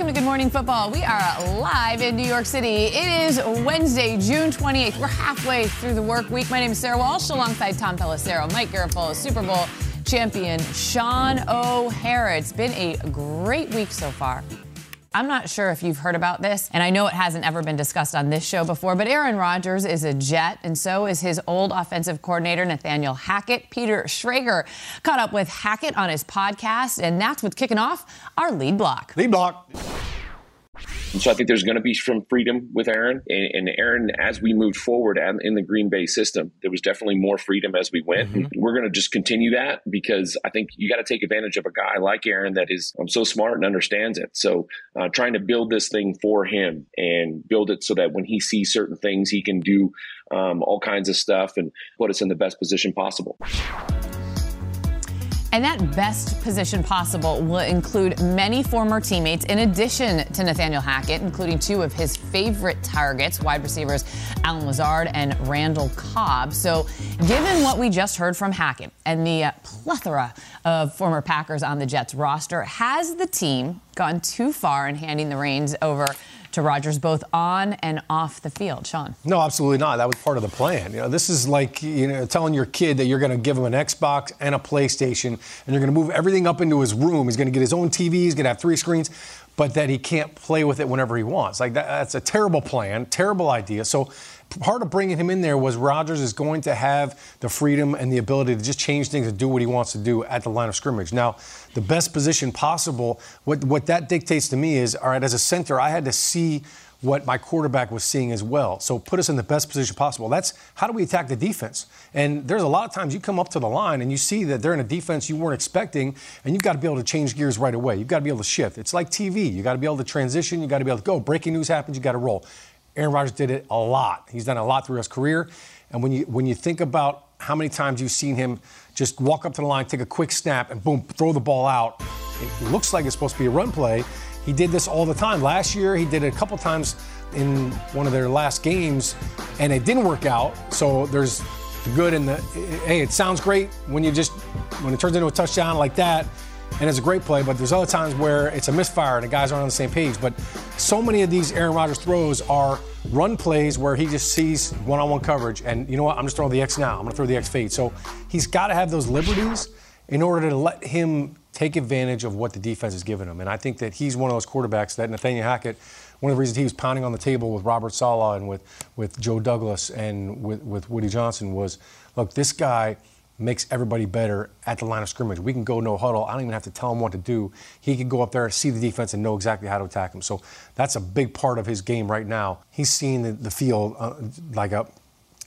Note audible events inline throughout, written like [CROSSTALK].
Welcome to Good Morning Football. We are live in New York City. It is Wednesday, June 28th. We're halfway through the work week. My name is Sara Walsh alongside Tom Pelissero, Mike Garafolo, Super Bowl champion Shaun O'Hara. It's been a great week so far. I'm not sure if you've heard about this, and I know it hasn't ever been discussed on this show before, but Aaron Rodgers is a Jet, and so is his old offensive coordinator, Nathaniel Hackett. Peter Schrager caught up with Hackett on his podcast, and that's what's kicking off our lead block. Lead block. And so I think there's going to be some freedom with Aaron. And, and Aaron, as we moved forward in the Green Bay system, there was definitely more freedom as we went. Mm-hmm. We're going to just continue that because I think you got to take advantage of a guy like Aaron that is um, so smart and understands it. So uh, trying to build this thing for him and build it so that when he sees certain things, he can do um, all kinds of stuff and put us in the best position possible. And that best position possible will include many former teammates, in addition to Nathaniel Hackett, including two of his favorite targets, wide receivers Allen Lazard and Randall Cobb. So, given what we just heard from Hackett and the uh, plethora of former Packers on the Jets roster, has the team gone too far in handing the reins over to Rodgers both on and off the field. Shaun? No, absolutely not. That was part of the plan. You know, this is like you know telling your kid that you're going to give him an Xbox and a PlayStation, and you're going to move everything up into his room. He's going to get his own TV. He's going to have three screens, but that he can't play with it whenever he wants. Like that, that's a terrible plan, terrible idea. So part of bringing him in there was Rodgers is going to have the freedom and the ability to just change things and do what he wants to do at the line of scrimmage. Now, the best position possible, what, what that dictates to me is, all right, as a center, I had to see what my quarterback was seeing as well. So put us in the best position possible. That's how do we attack the defense? And there's a lot of times you come up to the line and you see that they're in a defense you weren't expecting, and you've got to be able to change gears right away. You've got to be able to shift. It's like TV. You got to be able to transition. You got to be able to go. Breaking news happens. You got to roll. Aaron Rodgers did it a lot. He's done a lot through his career. And when you when you think about how many times you've seen him just walk up to the line, take a quick snap, and boom, throw the ball out, it looks like it's supposed to be a run play. He did this all the time. Last year, he did it a couple times in one of their last games, and it didn't work out. So there's the good and the hey, it sounds great when you just when it turns into a touchdown like that and it's a great play, but there's other times where it's a misfire and the guys aren't on the same page. But so many of these Aaron Rodgers throws are run plays where he just sees one-on-one coverage, and you know what? I'm just throwing the X now. I'm going to throw the X fade. So he's got to have those liberties in order to let him take advantage of what the defense is giving him. And I think that he's one of those quarterbacks that Nathaniel Hackett. One of the reasons he was pounding on the table with Robert Saleh and with, with Joe Douglas and with, with Woody Johnson was, look, this guy – makes everybody better at the line of scrimmage. We can go no huddle. I don't even have to tell him what to do. He can go up there, see the defense, and know exactly how to attack him. So that's a big part of his game right now. He's seeing the, the field uh, like a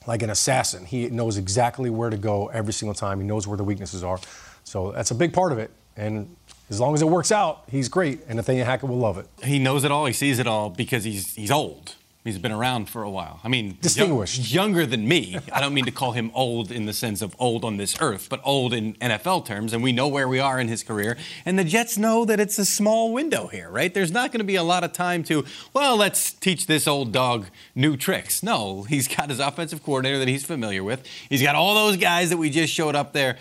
like an assassin. He knows exactly where to go every single time. He knows where the weaknesses are. So that's a big part of it. And as long as it works out, he's great. And Nathaniel Hackett will love it. He knows it all. He sees it all because he's he's old. He's been around for a while. I mean, distinguished, young, younger than me. I don't mean to call him old in the sense of old on this earth, but old in NFL terms. And we know where we are in his career. And the Jets know that it's a small window here, right? There's not going to be a lot of time to, well, let's teach this old dog new tricks. No, he's got his offensive coordinator that he's familiar with. He's got all those guys that we just showed up there.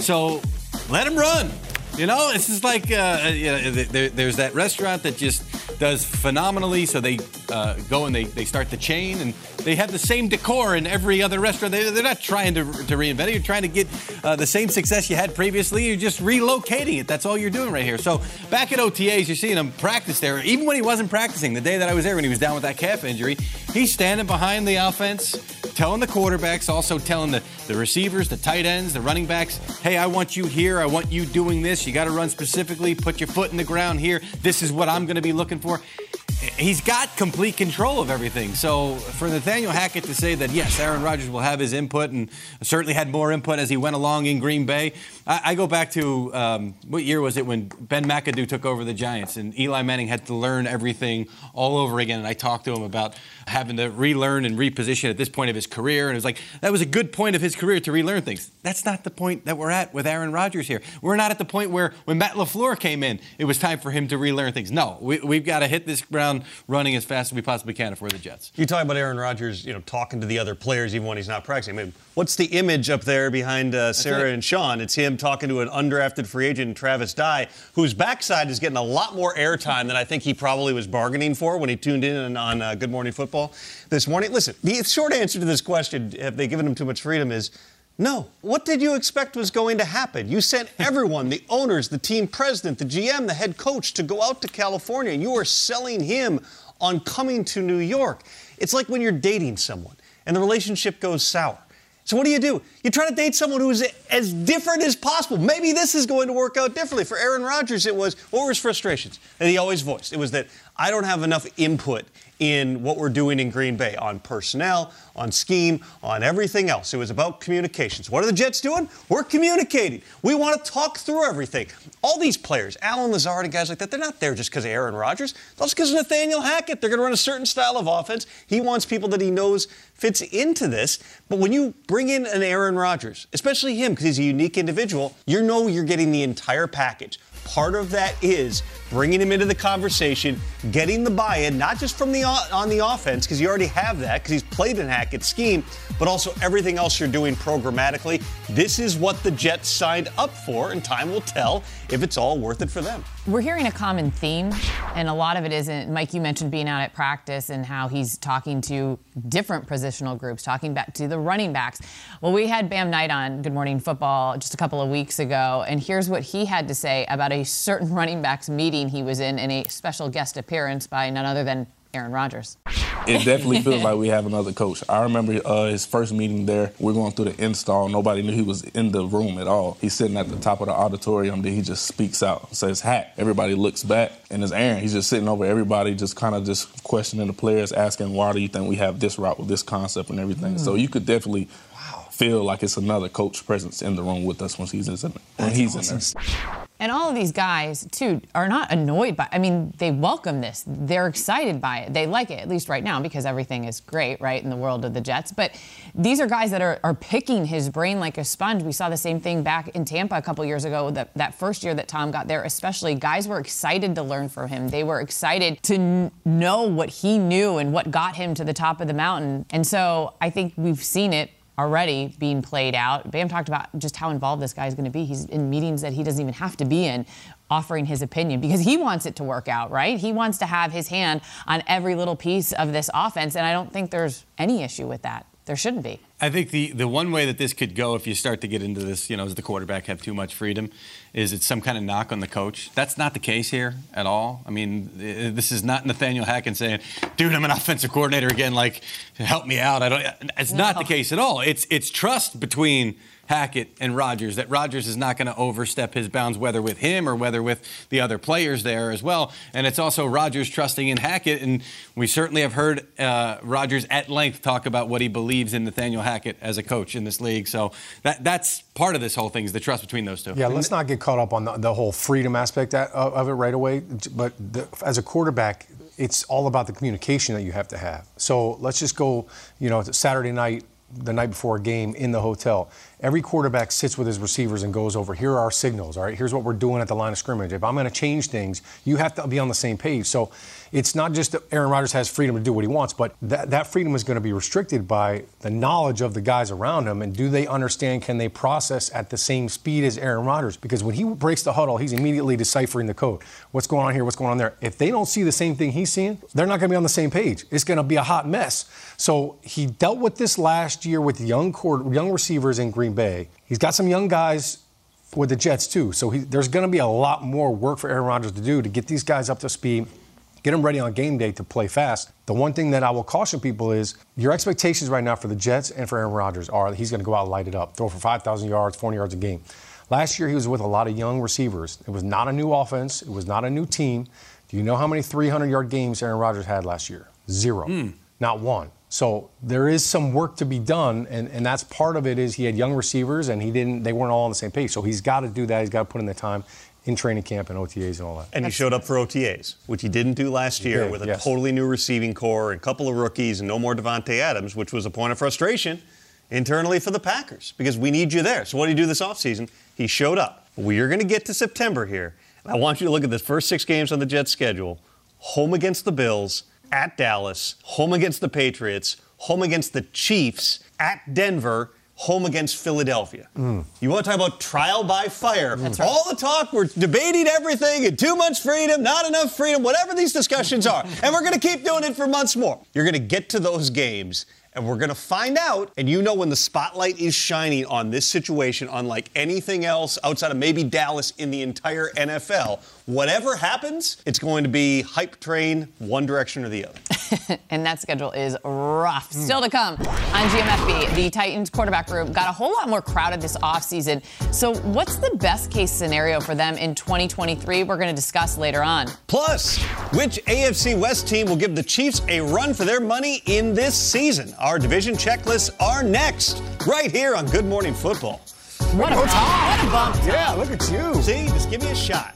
So let him run. You know, it's just like uh, you know, there, there's that restaurant that just does phenomenally. So they uh, go and they, they start the chain, and they have the same decor in every other restaurant. They, are not trying to, to reinvent it. You're trying to get uh, the same success you had previously. You're just relocating it. That's all you're doing right here. So back at OTAs, you're seeing him practice there. Even when he wasn't practicing, the day that I was there, when he was down with that calf injury, he's standing behind the offense telling the quarterbacks, also telling the, the receivers, the tight ends, the running backs, hey, I want you here. I want you doing this. You got to run specifically. Put your foot in the ground here. This is what I'm going to be looking for. He's got complete control of everything. So for Nathaniel Hackett to say that, yes, Aaron Rodgers will have his input and certainly had more input as he went along in Green Bay. I, I go back to um, what year was it when Ben McAdoo took over the Giants and Eli Manning had to learn everything all over again. And I talked to him about having to relearn and reposition at this point of his career. And it was like, that was a good point of his career to relearn things. That's not the point that we're at with Aaron Rodgers here. We're not at the point where when Matt LaFleur came in, it was time for him to relearn things. No, we, we've got to hit this ground running as fast as we possibly can if we're the Jets. You talk about Aaron Rodgers, you know, talking to the other players even when he's not practicing. I mean, what's the image up there behind uh, Sara and Shaun? It's him talking to an undrafted free agent, Travis Dye, whose backside is getting a lot more airtime than I think he probably was bargaining for when he tuned in on, uh, Good Morning Football this morning. Listen, the short answer to this question, have they given him too much freedom, is no. What did you expect was going to happen? You sent [LAUGHS] everyone, the owners, the team president, the GM, the head coach, to go out to California. You are selling him on coming to New York. It's like when you're dating someone and the relationship goes sour. So what do you do? You try to date someone who is as different as possible. Maybe this is going to work out differently. For Aaron Rodgers, it was what were his frustrations that he always voiced? It was that I don't have enough input in what we're doing in Green Bay on personnel, on scheme, on everything else. It was about communications. What are the Jets doing? We're communicating. We want to talk through everything. All these players, Allen Lazard and guys like that, they're not there just because of Aaron Rodgers. That's because of Nathaniel Hackett. They're going to run a certain style of offense. He wants people that he knows fits into this. But when you bring in an Aaron Rodgers, especially him because he's a unique individual, you know you're getting the entire package. Part of that is bringing him into the conversation, getting the buy-in, not just from the on the offense because you already have that because he's played in Hackett's scheme, but also everything else you're doing programmatically. This is what the Jets signed up for, and time will tell if it's all worth it for them. We're hearing a common theme, and a lot of it isn't. Mike, you mentioned being out at practice and how he's talking to different positional groups, talking back to the running backs. Well, we had Bam Knight on Good Morning Football just a couple of weeks ago, and here's what he had to say about a certain [LAUGHS] running backs meeting he was in, in a special guest appearance by none other than Aaron Rodgers. It definitely feels like [LAUGHS] we have another coach. I remember uh, his first meeting there. We're going through the install. Nobody knew he was in the room at all. He's sitting at the top of the auditorium. Then he just speaks out, says hat. Everybody looks back, and it's Aaron. He's just sitting over everybody, just kind of just questioning the players, asking why do you think we have this route with this concept and everything. Mm. So you could definitely feel like it's another coach presence in the room with us when he's in, when he's awesome. in there. And all of these guys, too, are not annoyed by I mean, they welcome this. They're excited by it. They like it, at least right now, because everything is great, right, in the world of the Jets. But these are guys that are, are picking his brain like a sponge. We saw the same thing back in Tampa a couple years ago, that, that first year that Tom got there, especially. Guys were excited to learn from him. They were excited to n- know what he knew and what got him to the top of the mountain. And so I think we've seen it already being played out. Bam talked about just how involved this guy is going to be. He's in meetings that he doesn't even have to be in, offering his opinion because he wants it to work out, right? He wants to have his hand on every little piece of this offense, and I don't think there's any issue with that. There shouldn't be. I think the, the one way that this could go if you start to get into this, you know, does the quarterback have too much freedom, is it's some kind of knock on the coach. That's not the case here at all. I mean, this is not Nathaniel Hackett saying, dude, I'm an offensive coordinator again, like, help me out. I don't, it's no. not the case at all. It's, it's trust between Hackett and Rodgers, that Rodgers is not going to overstep his bounds, whether with him or whether with the other players there as well. And it's also Rodgers trusting in Hackett. And we certainly have heard uh, Rodgers at length talk about what he believes in Nathaniel Hackett as a coach in this league. So that that's part of this whole thing is the trust between those two. Yeah, let's not get caught up on the, the whole freedom aspect of it right away. But the, as a quarterback, it's all about the communication that you have to have. So let's just go, you know, Saturday night the night before a game in the hotel. Every quarterback sits with his receivers and goes over, here are our signals, all right? Here's what we're doing at the line of scrimmage. If I'm going to change things, you have to be on the same page. So it's not just that Aaron Rodgers has freedom to do what he wants, but that, that freedom is going to be restricted by the knowledge of the guys around him. And do they understand, can they process at the same speed as Aaron Rodgers? Because when he breaks the huddle, he's immediately deciphering the code. What's going on here? What's going on there? If they don't see the same thing he's seeing, they're not going to be on the same page. It's going to be a hot mess. So he dealt with this last year with young, court, young receivers in Green Bay. He's got some young guys with the Jets too. So he, there's going to be a lot more work for Aaron Rodgers to do to get these guys up to speed, get them ready on game day to play fast. The one thing that I will caution people is your expectations right now for the Jets and for Aaron Rodgers are that he's going to go out and light it up, throw for 5,000 yards, 400 yards a game. Last year he was with a lot of young receivers. It was not a new offense. It was not a new team. Do you know how many 300 yard games Aaron Rodgers had last year? Zero. Mm. Not one. So there is some work to be done, and, and that's part of it. Is he had young receivers, and he didn't. They weren't all on the same page. So he's got to do that. He's got to put in the time in training camp and OTAs and all that. And he showed up for OTAs, which he didn't do last year did, with a yes. totally new receiving corps and a couple of rookies and no more Davante Adams, which was a point of frustration internally for the Packers because we need you there. So what did he do this offseason? He showed up. We are going to get to September here. And I want you to look at the first six games on the Jets schedule. Home against the Bills, at Dallas, home against the Patriots, home against the Chiefs, at Denver, home against Philadelphia. Mm. You want to talk about trial by fire? That's right. All the talk, we're debating everything and too much freedom, not enough freedom, whatever these discussions are. [LAUGHS] and we're going to keep doing it for months more. You're going to get to those games. And we're going to find out, and you know when the spotlight is shining on this situation, unlike anything else outside of maybe Dallas in the entire NFL, whatever happens, it's going to be hype train one direction or the other. [LAUGHS] and that schedule is rough. Still to come on GMFB, the Titans quarterback room got a whole lot more crowded this offseason. So, what's the best case scenario for them in 2023? We're going to discuss later on. Plus, which AFC West team will give the Chiefs a run for their money in this season? Our division checklists are next, right here on Good Morning Football. What a bump. What a bump. Yeah, look at you. See, just give me a shot.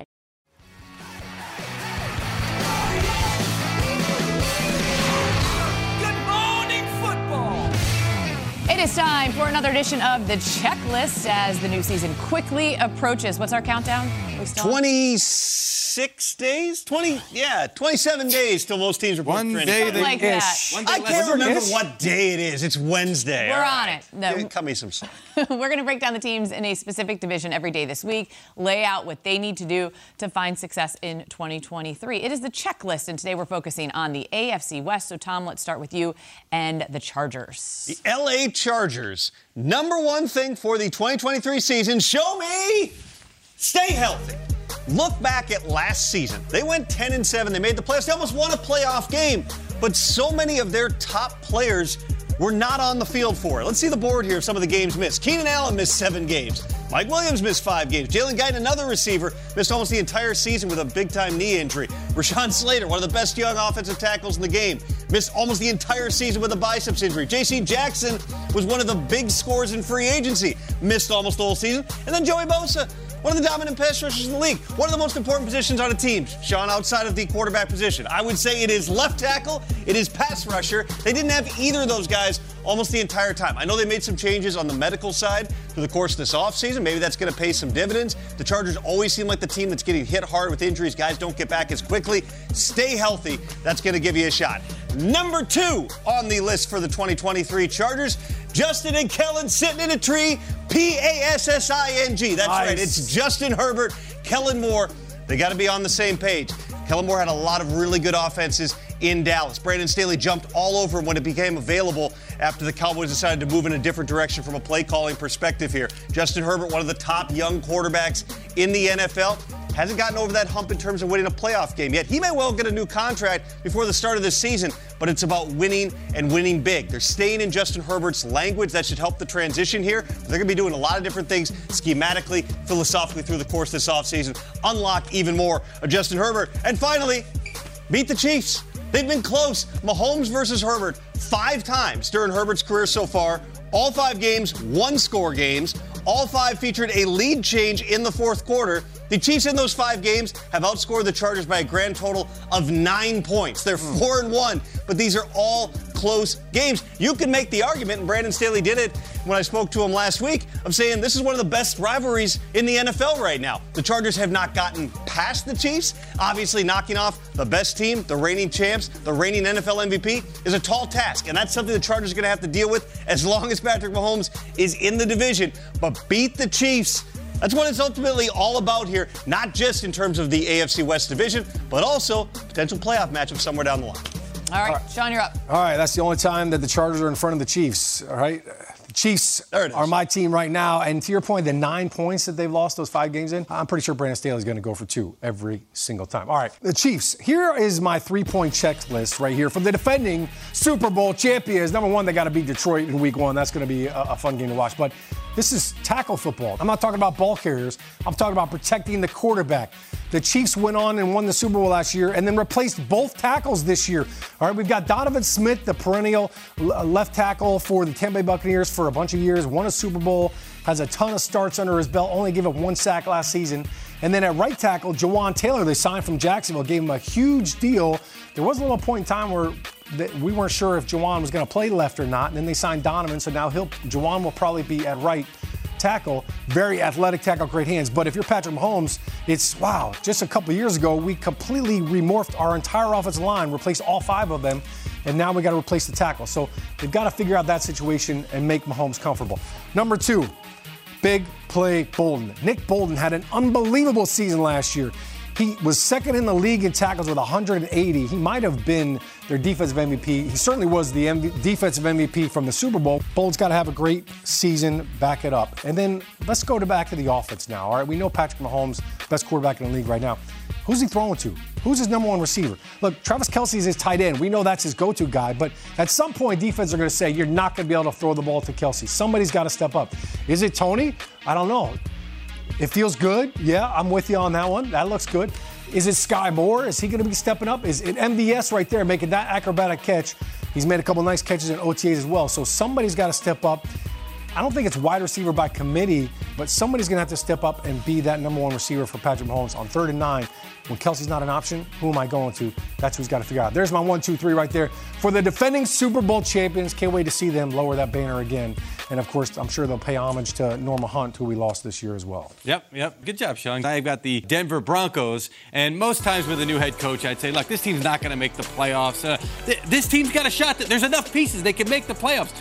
It is time for another edition of the checklist as the new season quickly approaches. What's our countdown? We still on? 26 days? 20, yeah, 27 days till most teams report One training day they Like that. One day I can't remember this. what day it is. It's Wednesday. We're All on right. it. No. Yeah, Cut me some slack. [LAUGHS] We're going to break down the teams in a specific division every day this week, lay out what they need to do to find success in 2023. It is the checklist, and today we're focusing on the AFC West. So, Tom, let's start with you and the Chargers. The LA Chargers, number one thing for the 2023 season, show me stay healthy. Look back at last season. They went 10 and 7. They made the playoffs. They almost won a playoff game, but so many of their top players were not on the field for it. Let's see the board here of some of the games missed. Keenan Allen missed seven games. Mike Williams missed five games. Jalen Guyton, another receiver, missed almost the entire season with a big time knee injury. Rashawn Slater, one of the best young offensive tackles in the game, missed almost the entire season with a biceps injury. J.C. Jackson was one of the big scores in free agency, missed almost the whole season. And then Joey Bosa, one of the dominant pass rushers in the league. One of the most important positions on a team, Shaun, outside of the quarterback position. I would say it is left tackle, it is pass rusher. They didn't have either of those guys almost the entire time. I know they made some changes on the medical side through the course of this offseason. Maybe that's going to pay some dividends. The Chargers always seem like the team that's getting hit hard with injuries. Guys don't get back as quickly. Stay healthy. That's going to give you a shot. Number two on the list for the 2023 Chargers, Justin and Kellen sitting in a tree. P A S S I N G. That's Nice. right. It's Justin Herbert, Kellen Moore. They got to be on the same page. Kellen Moore had a lot of really good offenses in Dallas. Brandon Staley jumped all over him when it became available after the Cowboys decided to move in a different direction from a play calling perspective here. Justin Herbert, one of the top young quarterbacks in the NFL, hasn't gotten over that hump in terms of winning a playoff game yet. He may well get a new contract before the start of this season, but it's about winning and winning big. They're staying in Justin Herbert's language. That should help the transition here. They're going to be doing a lot of different things schematically, philosophically through the course this offseason. Unlock even more of Justin Herbert. And finally, beat the Chiefs. They've been close. Mahomes versus Herbert five times during Herbert's career so far. All five games, one score games. All five featured a lead change in the fourth quarter. The Chiefs in those five games have outscored the Chargers by a grand total of nine points. They're hmm. four and one, but these are all close games. You can make the argument, and Brandon Staley did it when I spoke to him last week, of saying this is one of the best rivalries in the NFL right now. The Chargers have not gotten past the Chiefs. Obviously, knocking off the best team, the reigning champs, the reigning NFL MVP, is a tall task, and that's something the Chargers are going to have to deal with as long as Patrick Mahomes is in the division. But beat the Chiefs. That's what it's ultimately all about here, not just in terms of the AFC West division, but also potential playoff matchup somewhere down the line. All right, Shaun, you're up. All right, that's the only time that the Chargers are in front of the Chiefs. All right, the Chiefs are my team right now, and to your point, the nine points that they've lost those five games in, I'm pretty sure Brandon Staley's going to go for two every single time. All right, the Chiefs. Here is my three-point checklist right here from the defending Super Bowl champions. Number one, they got to beat Detroit in Week One. That's going to be a, a fun game to watch, but. This is tackle football. I'm not talking about ball carriers. I'm talking about protecting the quarterback. The Chiefs went on and won the Super Bowl last year and then replaced both tackles this year. All right, we've got Donovan Smith, the perennial left tackle for the Tampa Bay Buccaneers for a bunch of years, won a Super Bowl, has a ton of starts under his belt, only gave up one sack last season. And then at right tackle, Jawaan Taylor, they signed from Jacksonville, gave him a huge deal. There was a little point in time where we weren't sure if Jawaan was going to play left or not. And then they signed Donovan, so now he'll Jawaan will probably be at right tackle. Very athletic tackle, great hands. But if you're Patrick Mahomes, it's wow. Just a couple years ago, we completely remorphed our entire offensive line, replaced all five of them, and now we got to replace the tackle. So they've got to figure out that situation and make Mahomes comfortable. Number two, big play Bolton. Nick Bolton had an unbelievable season last year. He was second in the league in tackles with 180. He might have been their defensive MVP. He certainly was the MV- defensive MVP from the Super Bowl. Bolton's got to have a great season, back it up. And then let's go to back to the offense now. All right, we know Patrick Mahomes, best quarterback in the league right now. Who's he throwing to? Who's his number one receiver? Look, Travis Kelce is his tight end. We know that's his go to guy, but at some point, defense are going to say, you're not going to be able to throw the ball to Kelce. Somebody's got to step up. Is it Toney? I don't know. It feels good. Yeah, I'm with you on that one. That looks good. Is it Skyy Moore? Is he going to be stepping up? Is it MVS right there making that acrobatic catch? He's made a couple nice catches in OTAs as well. So somebody's got to step up. I don't think it's wide receiver by committee, but somebody's going to have to step up and be that number one receiver for Patrick Mahomes on third and nine. When Kelce's not an option, who am I going to? That's who's got to figure out. There's my one, two, three right there for the defending Super Bowl champions. Can't wait to see them lower that banner again. And of course, I'm sure they'll pay homage to Norma Hunt, who we lost this year as well. Yep, yep. Good job, Shaun. I've got the Denver Broncos, and most times with a new head coach, I'd say, look, this team's not going to make the playoffs. Uh, th- this team's got a shot. That there's enough pieces they can make the playoffs.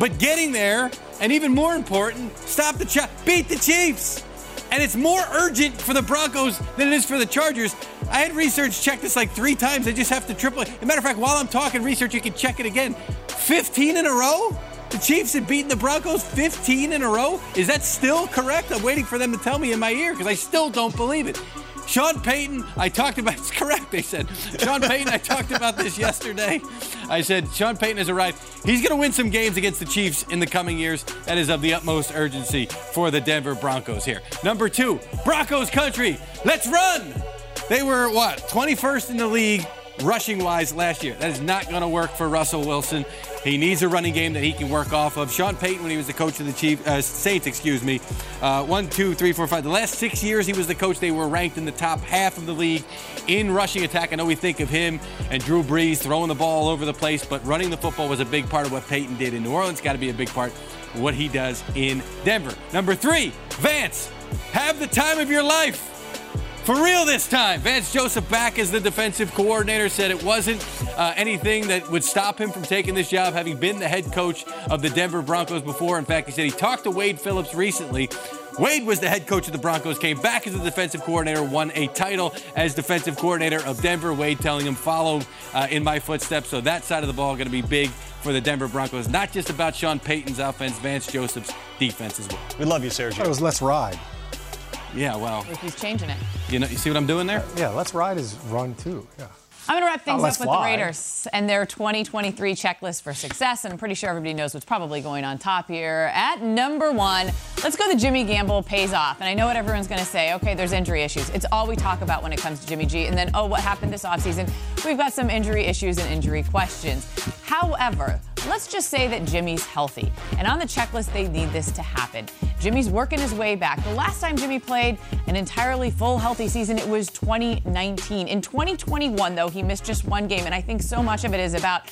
But getting there, and even more important, stop the chat, beat the Chiefs. And it's more urgent for the Broncos than it is for the Chargers. I had research check this like three times. I just have to triple it. As a matter of fact, while I'm talking research, you can check it again. 15 in a row? The Chiefs have beaten the Broncos 15 in a row? Is that still correct? I'm waiting for them to tell me in my ear because I still don't believe it. Sean Payton, I talked about [LAUGHS] it's correct, they said. Sean Payton, I talked about this yesterday. I said Sean Payton has arrived. He's going to win some games against the Chiefs in the coming years. That is of the utmost urgency for the Denver Broncos here. Number two, Broncos country. Let's run. They were what? 21st in the league rushing wise last year. That is not going to work for Russell Wilson. He needs a running game that he can work off of. Sean Payton, when he was the coach of the Chief, uh, Saints, excuse me, uh, one, two, three, four, five. The last six years he was the coach, they were ranked in the top half of the league in rushing attack. I know we think of him and Drew Brees throwing the ball all over the place, but running the football was a big part of what Payton did in New Orleans. Got to be a big part what he does in Denver. Number three, Vance, have the time of your life. For real this time. Vance Joseph back as the defensive coordinator said it wasn't uh, anything that would stop him from taking this job, having been the head coach of the Denver Broncos before. In fact, he said he talked to Wade Phillips recently. Wade was the head coach of the Broncos, came back as the defensive coordinator, won a title as defensive coordinator of Denver. Wade telling him, follow uh, in my footsteps. So that side of the ball going to be big for the Denver Broncos. Not just about Sean Payton's offense, Vance Joseph's defense as well. We love you, Sergio. It was let's ride. Yeah, well, He's changing it. you know, you see what I'm doing there? Yeah, let's ride is run too. Yeah. I'm going to wrap things let's up with fly. the Raiders and their 2023 checklist for success. And I'm pretty sure everybody knows what's probably going on top here. At number one, let's go to Jimmy Gamble pays off. And I know what everyone's going to say. Okay, there's injury issues. It's all we talk about when it comes to Jimmy G. And then, oh, what happened this offseason? We've got some injury issues and injury questions. However, let's just say that Jimmy's healthy. And on the checklist, they need this to happen. Jimmy's working his way back. The last time Jimmy played an entirely full healthy season, it was 2019. In 2021, though, he missed just one game. And I think so much of it is about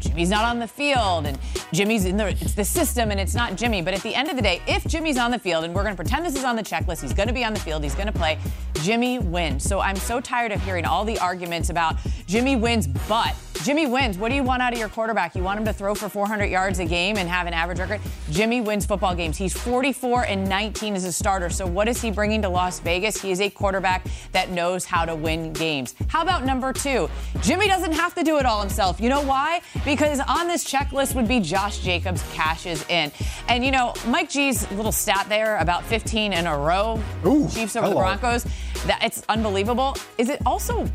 Jimmy's not on the field and Jimmy's in the it's the system and it's not Jimmy. But at the end of the day, if Jimmy's on the field and we're gonna pretend this is on the checklist, he's gonna be on the field, he's gonna play, Jimmy wins. So I'm so tired of hearing all the arguments about Jimmy wins, but Jimmy wins. What do you want out of your quarterback? You want him to throw for 400 yards a game and have an average record? Jimmy wins football games. He's 44 and 19 as a starter. So what is he bringing to Las Vegas? He is a quarterback that knows how to win games. How about number two? Jimmy doesn't have to do it all himself. You know why? Because on this checklist would be Josh Jacobs cashes in. And you know, Mike G's little stat there about 15 in a row, Ooh, Chiefs over the. Broncos, that it's unbelievable. Is it also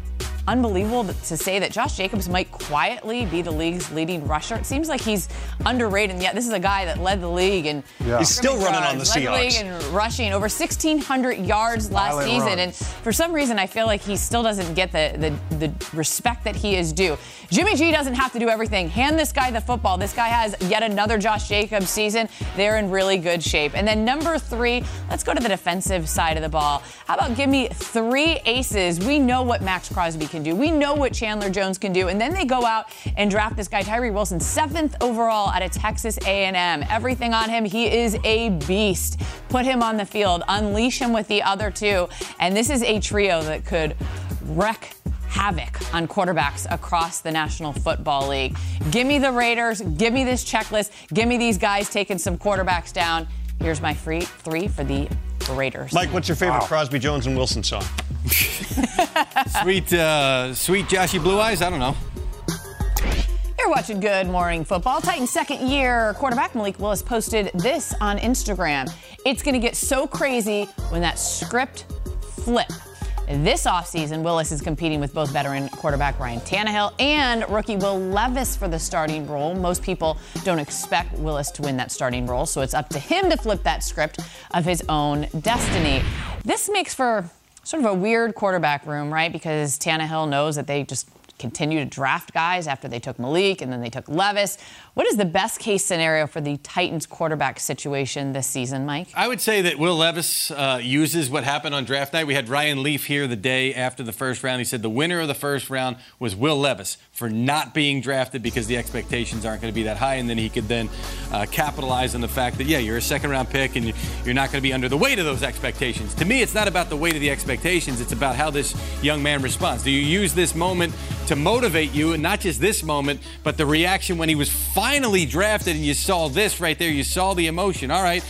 unbelievable to say that Josh Jacobs might quietly be the league's leading rusher. It seems like he's underrated, and yet this is a guy that led the league and Yeah. He's still running on the led the league Seahawks. and rushing over 1,600 yards last season, run. and for some reason I feel like he still doesn't get the, the the respect that he is due. Jimmy G doesn't have to do everything. Hand this guy the football. This guy has yet another Josh Jacobs season. They're in really good shape. And then number three, let's go to the defensive side of the ball. How about give me three aces? We know what Maxx Crosby can do. We know what Chandler Jones can do. And then they go out and draft this guy Tyree Wilson, seventh overall out of Texas A&M. Everything on him. He is a beast. Put him on the field. Unleash him with the other two. And this is a trio that could wreck havoc on quarterbacks across the National Football League. Give me the Raiders. Give me this checklist. Give me these guys taking some quarterbacks down. Here's my free three for the Raiders. Mike, what's your favorite Crosby, Jones, and Wilson song? [LAUGHS] sweet, uh, sweet Joshy Blue Eyes. I don't know. You're watching Good Morning Football. Titans' second year quarterback Malik Willis posted this on Instagram. It's going to get so crazy when that script flip. This offseason, Willis is competing with both veteran quarterback Ryan Tannehill and rookie Will Levis for the starting role. Most people don't expect Willis to win that starting role, so it's up to him to flip that script of his own destiny. This makes for sort of a weird quarterback room, right? Because Tannehill knows that they just continue to draft guys after they took Malik and then they took Levis. What is the best case scenario for the Titans quarterback situation this season, Mike? I would say that Will Levis uh, uses what happened on draft night. We had Ryan Leaf here the day after the first round. He said the winner of the first round was Will Levis for not being drafted because the expectations aren't going to be that high. And then he could then uh, capitalize on the fact that, yeah, you're a second round pick and you're not going to be under the weight of those expectations. To me, it's not about the weight of the expectations, it's about how this young man responds. Do you use this moment to motivate you, and not just this moment, but the reaction when he was finally drafted and you saw this right there? You saw the emotion. All right.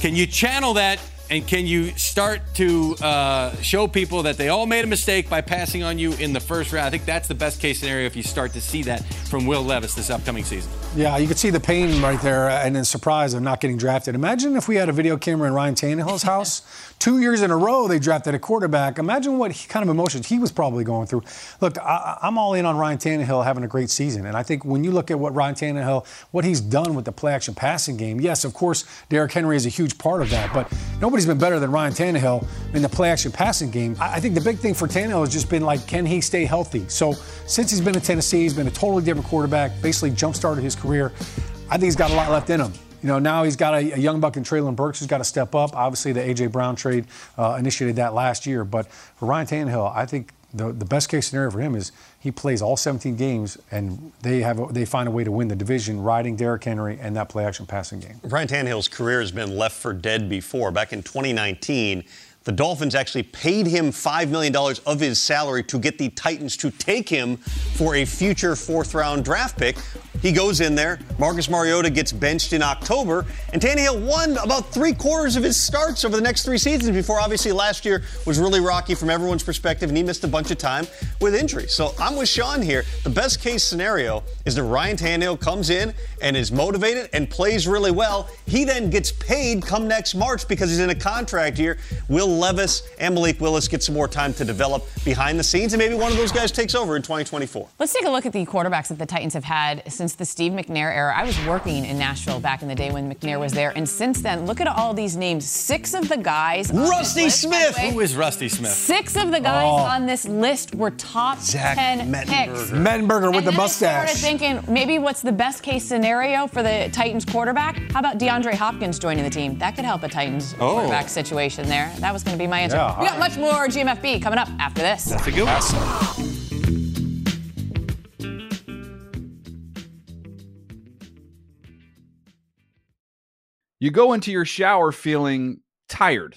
Can you channel that and can you start to uh, show people that they all made a mistake by passing on you in the first round? I think that's the best case scenario if you start to see that from Will Levis this upcoming season. Yeah, you could see the pain right there and the surprise of not getting drafted. Imagine if we had a video camera in Ryan Tannehill's house. Two years in a row, they drafted a quarterback. Imagine what he, kind of emotions he was probably going through. Look, I, I'm all in on Ryan Tannehill having a great season. And I think when you look at what Ryan Tannehill, what he's done with the play action passing game, yes, of course, Derrick Henry is a huge part of that. But nobody's been better than Ryan Tannehill in the play action passing game. I, I think the big thing for Tannehill has just been like, can he stay healthy? So since he's been in Tennessee, he's been a totally different quarterback, basically jump started his career. I think he's got a lot left in him. You know, now he's got a, a young buck in Treylon Burks who's got to step up. Obviously, the A.J. Brown trade uh, initiated that last year. But for Ryan Tannehill, I think the, the best case scenario for him is he plays all 17 games and they have a, they find a way to win the division, riding Derrick Henry and that play action passing game. Ryan Tannehill's career has been left for dead before. Back in 2019, the Dolphins actually paid him $5 million of his salary to get the Titans to take him for a future fourth round draft pick. He goes in there. Marcus Mariota gets benched in October, and Tannehill won about three quarters of his starts over the next three seasons before obviously last year was really rocky from everyone's perspective, and he missed a bunch of time with injury. So I'm with Shaun here. The best case scenario is that Ryan Tannehill comes in and is motivated and plays really well. He then gets paid come next March because he's in a contract year. Will Levis and Malik Willis get some more time to develop behind the scenes, and maybe one of those guys takes over in 2024. Let's take a look at the quarterbacks that the Titans have had since the Steve McNair era. I was working in Nashville back in the day when McNair was there, and since then, look at all these names. Six of the guys. Rusty list, Smith! way, Who is Rusty Smith? Six of the guys Oh. on this list were top Zach 10 picks. Mettenberger with and the then I started thinking maybe what's the best case scenario for the Titans quarterback? How about DeAndre Hopkins joining the team? That could help a Titans Oh. quarterback situation there. That was going to be my answer. Yeah, we got all much more GMFB coming up after this. That's a good one. You go into your shower feeling tired,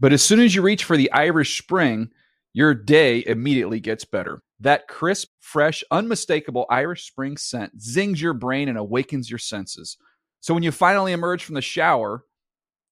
but as soon as you reach for the Irish Spring, your day immediately gets better. That crisp, fresh, unmistakable Irish Spring scent zings your brain and awakens your senses. So when you finally emerge from the shower,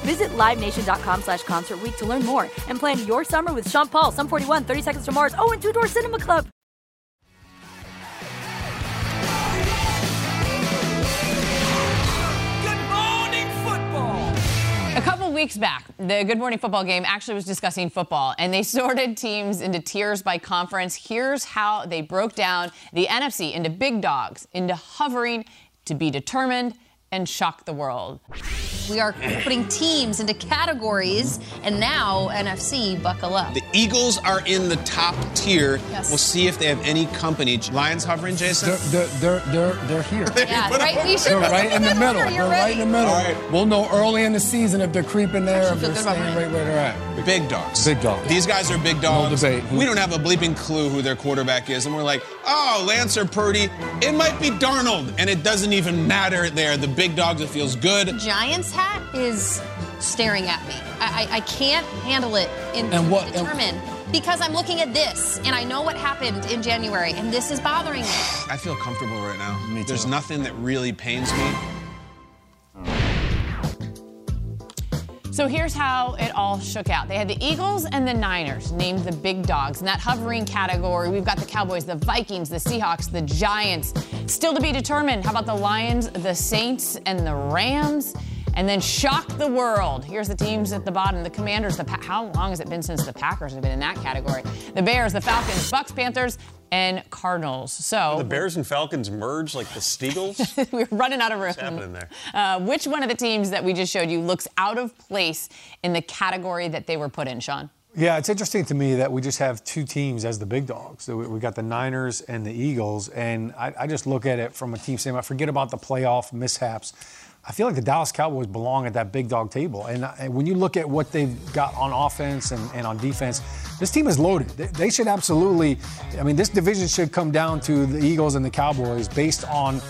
Visit LiveNation.com slash Concert to learn more and plan your summer with Sean Paul, Sum 41, 30 Seconds to Mars, oh, and Two Door Cinema Club. Good morning, football. A couple weeks back, the Good Morning Football game actually was discussing football, and they [LAUGHS] sorted teams into tiers by conference. Here's how they broke down the NFC into big dogs, into hovering, to be determined, and shock the world. We are putting teams into categories, and now NFC, buckle up. The Eagles are in the top tier. Yes. We'll see if they have any company. Lions hovering, Jason? They're, they're, they're, they're here. [LAUGHS] Yeah, right. We should They're right in the middle. You're They're right in the middle. All right. We'll know early in the season if they're creeping there, if they're feel good about staying right where they're at. Big dogs. Big dogs. These guys are big dogs. debate. We don't have a bleeping clue who their quarterback is, and we're like, oh, Lance or Purdy. It might be Darnold, and it doesn't even matter there. The big dogs, it feels good. Giants hat is staring at me. I, I, I can't handle it in And what- and- determine because I'm looking at this and I know what happened in January and this is bothering me. I feel comfortable right now. Me There's nothing that really pains me. So here's how it all shook out. They had the Eagles and the Niners named the big dogs. In that hovering category, we've got the Cowboys, the Vikings, the Seahawks, the Giants. Still to be determined. How about the Lions, the Saints, and the Rams? And then shock the world. Here's the teams at the bottom. The Commanders, the pa- how long has it been since the Packers have been in that category? The Bears, the Falcons, Bucks, Panthers, and Cardinals. So The Bears and Falcons merge like the Steagles. [LAUGHS] we're running out of room. What's happening there? Uh, which one of the teams that we just showed you looks out of place in the category that they were put in, Shaun? Yeah, it's interesting to me that we just have two teams as the big dogs. So we, we got the Niners and the Eagles, and I, I just look at it from a team standpoint. Forget about the playoff mishaps. I feel like the Dallas Cowboys belong at that big dog table. And, uh, and when you look at what they've got on offense and, and on defense, this team is loaded. They, they should absolutely, I mean, this division should come down to the Eagles and the Cowboys based on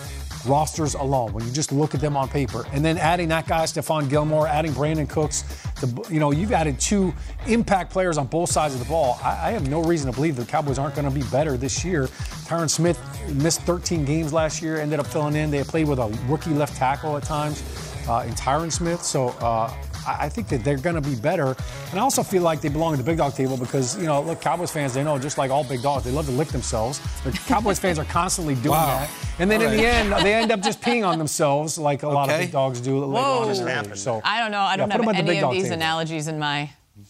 rosters alone. When you just look at them on paper, and then adding that guy Stephon Gilmore, adding Brandin Cooks, the, you know, you've added two impact players on both sides of the ball. I, I have no reason to believe the Cowboys aren't going to be better this year. Tyron Smith missed 13 games last year, ended up filling in. They played with a rookie left tackle at times uh, in Tyron Smith, so. Uh, I I think that they're going to be better. And I also feel like they belong at the big dog table because, you know, look, Cowboys fans, they know just like all big dogs, they love to lick themselves. The [LAUGHS] Cowboys fans are constantly doing Wow. that. And then All in the end, they end up just peeing on themselves like a lot of big dogs do later on in Whoa. the. So I don't know. I don't put 'em have at the any of these table. analogies in my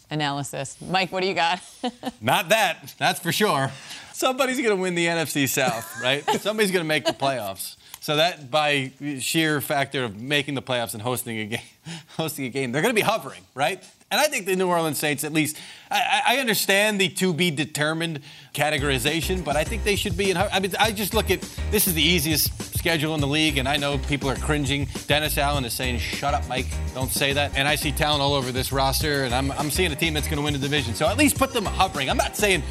analysis. Mike, what do you got? [LAUGHS] Not that, that's for sure. Somebody's going to win the NFC South, right? [LAUGHS] Somebody's going to make the playoffs. So that by sheer factor of making the playoffs and hosting a game, [LAUGHS] hosting a game, they're going to be hovering, right? And I think the New Orleans Saints, at least, I, I understand the to be determined categorization, but I think they should be in. I mean, I just look at this is the easiest schedule in the league, and I know people are cringing. Dennis Allen is saying, "Shut up, Mike, don't say that." And I see talent all over this roster, and I'm, I'm seeing a team that's going to win the division. So at least put them hovering. I'm not saying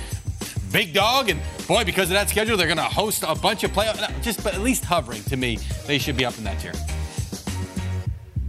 big dog, and boy, because of that schedule, they're going to host a bunch of playoffs. No, just, but at least hovering to me, they should be up in that tier.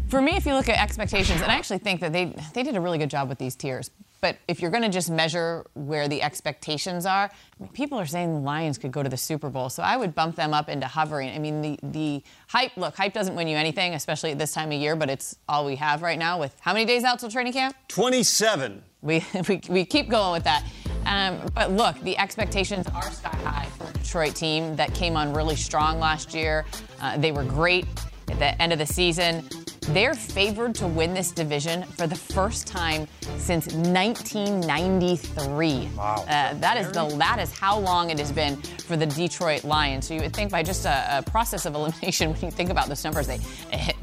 For me, if you look at expectations, and I actually think that they they did a really good job with these tiers. But if you're going to just measure where the expectations are, I mean, people are saying the Lions could go to the Super Bowl, so I would bump them up into hovering. I mean, the the hype. Look, hype doesn't win you anything, especially at this time of year. But it's all we have right now. With how many days out till training camp? 27. We, [LAUGHS] we, we keep going with that. Um, but look, the expectations are sky high for a Detroit team that came on really strong last year. Uh, they were great at the end of the season. They're favored to win this division for the first time since 1993. Wow. Uh, that is the that is how long it has been for the Detroit Lions. So you would think by just a, a process of [LAUGHS] elimination, when you think about those numbers, they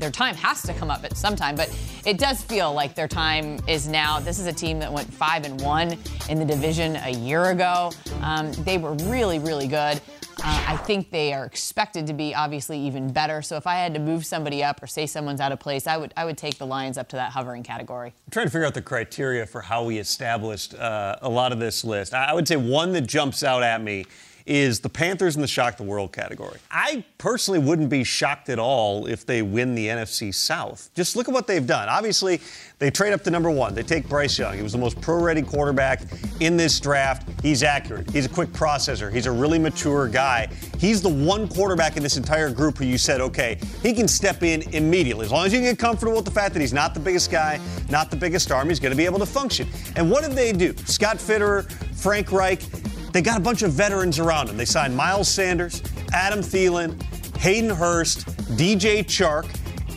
their time has to come up at some time. But it does feel like their time is now. This is a team that went five and one in the division a year ago. Um, they were really really good. Uh, I think they are expected to be obviously even better. So if I had to move somebody up or say someone's out of place, I would I would take the Lions up to that hovering category. I'm trying to figure out the criteria for how we established uh, a lot of this list. I I would say one that jumps out at me is the Panthers in the shock the world category. I personally wouldn't be shocked at all if they win the NFC South. Just look at what they've done. Obviously, they trade up to number one. They take Bryce Young. He was the most pro-ready quarterback in this draft. He's accurate. He's a quick processor. He's a really mature guy. He's the one quarterback in this entire group who you said, okay, he can step in immediately. As long as you can get comfortable with the fact that he's not the biggest guy, not the biggest arm, he's going to be able to function. And what did they do? Scott Fitterer, Frank Reich, they got a bunch of veterans around them. They signed Miles Sanders, Adam Thielen, Hayden Hurst, DJ Chark,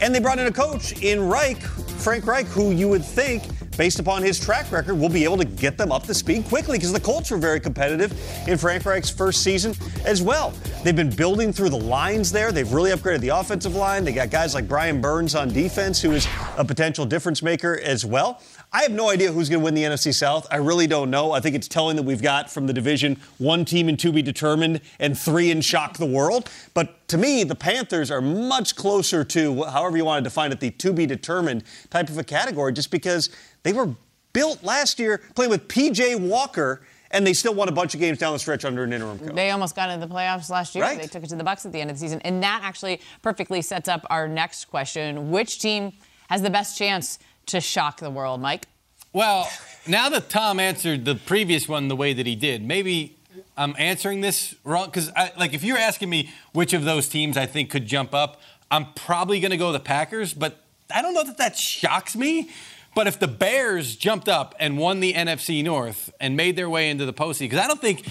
and they brought in a coach in Reich Frank Reich, who you would think, based upon his track record, we'll be able to get them up to speed quickly because the Colts were very competitive in Frank Reich's first season as well. They've been building through the lines there. They've really upgraded the offensive line. They got guys like Brian Burns on defense, who is a potential difference maker as well. I have no idea who's going to win the NFC South. I really don't know. I think it's telling that we've got from the division one team in to be determined and three in shock the world. But to me, the Panthers are much closer to, however you want to define it, the to be determined type of a category, just because they were built last year playing with PJ Walker. And they still won a bunch of games down the stretch under an interim coach. They almost got into the playoffs last year. Right. They took it to the Bucks at the end of the season, and that actually perfectly sets up our next question: Which team has the best chance to shock the world, Mike? Well, now that Tom answered the previous one the way that he did, maybe I'm answering this wrong because, like, if you're asking me which of those teams I think could jump up, I'm probably going to go the Packers, but I don't know that that shocks me. But if the Bears jumped up and won the NFC North and made their way into the postseason, because I don't think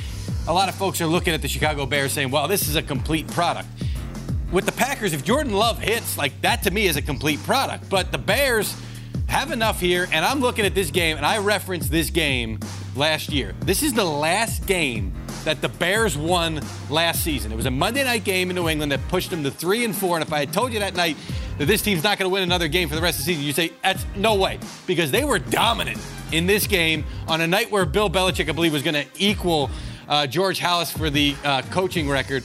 a lot of folks are looking at the Chicago Bears saying, well, this is a complete product. With the Packers, if Jordan Love hits, like that to me is a complete product. But the Bears have enough here, and I'm looking at this game, and I referenced this game last year. This is the last game that the Bears won last season. It was a Monday night game in New England that pushed them to three and four. And if I had told you that night that this team's not going to win another game for the rest of the season, you'd say that's no way because they were dominant in this game on a night where Bill Belichick, I believe, was going to equal uh, George Halas for the uh, coaching record.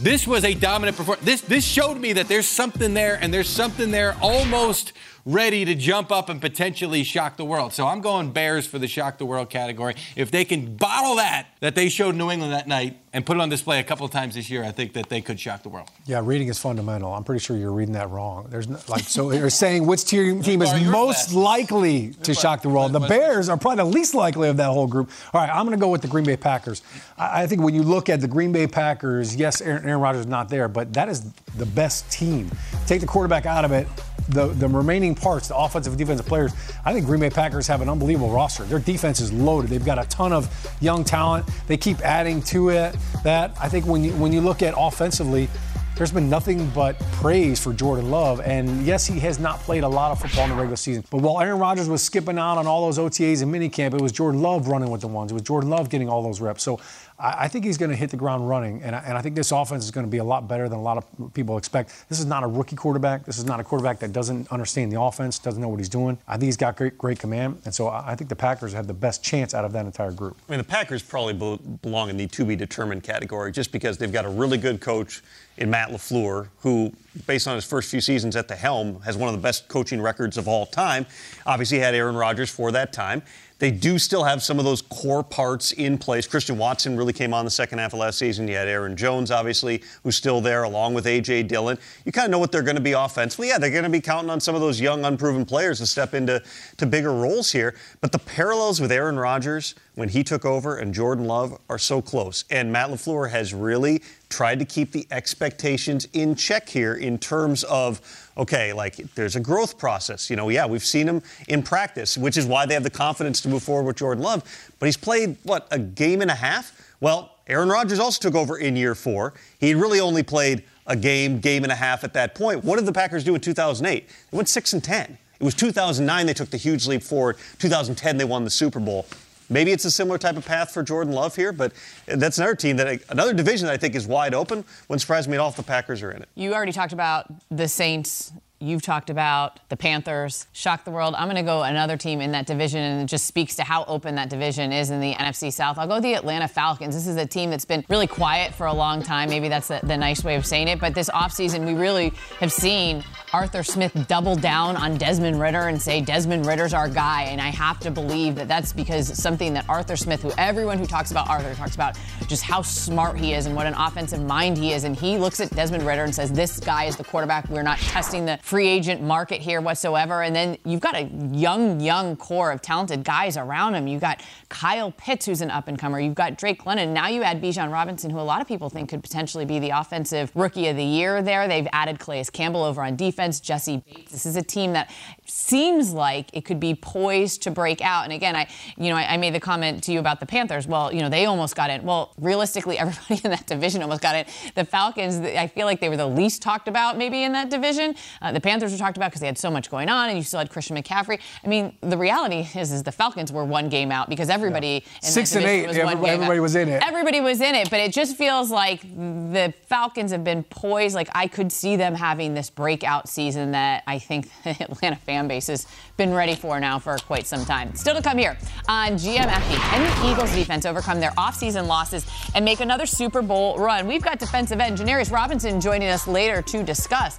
This was a dominant performance. This this showed me that there's something there, and there's something there almost ready to jump up and potentially shock the world. So I'm going Bears for the shock the world category. If they can bottle that that they showed New England that night and put it on display a couple of times this year, I think that they could shock the world. Yeah, reading is fundamental. I'm pretty sure you're reading that wrong. There's no, like so you're saying which team, [LAUGHS] team is most likely to shock the world. The Bears are probably the least likely of that whole group. All right, I'm going to go with the Green Bay Packers. I, I think when you look at the Green Bay Packers, yes, Aaron, Aaron Rodgers is not there, but that is the best team. Take the quarterback out of it. The, the remaining parts, the offensive and defensive players, I think Green Bay Packers have an unbelievable roster. Their defense is loaded. They've got a ton of young talent. They keep adding to it. That I think when you when you look at offensively, there's been nothing but praise for Jordan Love. And yes, he has not played a lot of football in the regular season. But while Aaron Rodgers was skipping out on all those OTAs and minicamp, it was Jordan Love running with the ones. It was Jordan Love getting all those reps. So I, I think he's going to hit the ground running. And I, and I think this offense is going to be a lot better than a lot of people expect. This is not a rookie quarterback. This is not a quarterback that doesn't understand the offense, doesn't know what he's doing. I think he's got great, great command. And so I I think the Packers have the best chance out of that entire group. I mean, the Packers probably be- belong in the to be determined category just because they've got a really good coach in Matt LaFleur, who, based on his first few seasons at the helm, has one of the best coaching records of all time. Obviously, had Aaron Rodgers for that time. They do still have some of those core parts in place. Christian Watson really came on the second half of last season. You had Aaron Jones, obviously, who's still there, along with A.J. Dillon. You kind of know what they're going to be offensively. Yeah, they're going to be counting on some of those young, unproven players to step into to bigger roles here. But the parallels with Aaron Rodgers when he took over and Jordan Love are so close. And Matt LaFleur has really tried to keep the expectations in check here in terms of okay, like there's a growth process. You know, yeah, we've seen him in practice, which is why they have the confidence to move forward with Jordan Love. But he's played, what, a game and a half? Well, Aaron Rodgers also took over in year four. He really only played a game, game and a half at that point. What did the Packers do in 2008? They went 6 and 10. It was 2009 they took the huge leap forward. 2010 they won the Super Bowl. Maybe it's a similar type of path for Jordan Love here, but that's another team that another division that I think is wide open. Wouldn't surprise me at all if the Packers are in it. You already talked about the Saints. You've talked about the Panthers, shock the world. I'm going to go another team in that division, and it just speaks to how open that division is in the NFC South. I'll go the Atlanta Falcons. This is a team that's been really quiet for a long time. Maybe that's the, the nice way of saying it. But this offseason, we really have seen Arthur Smith double down on Desmond Ridder and say Desmond Ridder's our guy. And I have to believe that that's because something that Arthur Smith, who everyone who talks about Arthur talks about just how smart he is and what an offensive mind he is. And he looks at Desmond Ridder and says, This guy is the quarterback. We're not testing the free agent market here whatsoever. And then you've got a young, young core of talented guys around him. You've got Kyle Pitts, who's an up and comer. You've got Drake London. Now you add Bijan Robinson, who a lot of people think could potentially be the offensive rookie of the year there. They've added Calais Campbell over on defense. Jessie Bates. This is a team that seems like it could be poised to break out. And again, I, you know, I, I made the comment to you about the Panthers. Well, you know, they almost got in. Well, realistically, [LAUGHS] everybody in that division almost got in. The Falcons, I feel like they were the least talked about maybe in that division. Uh, the Panthers were talked about because they had so much going on, and you still had Christian McCaffrey. I mean, the reality is, is the Falcons were one game out because everybody in Six and eight, was everybody- everybody was in it. Everybody was in it, but it just feels like the Falcons have been poised. Like I could see them having this breakout season that I think [LAUGHS] the Atlanta fan base has been ready for now for quite some time. Still to come here on GMFB. Can the Eagles defense overcome their offseason losses and make another Super Bowl run? We've got defensive end Janarius Robinson joining us later to discuss.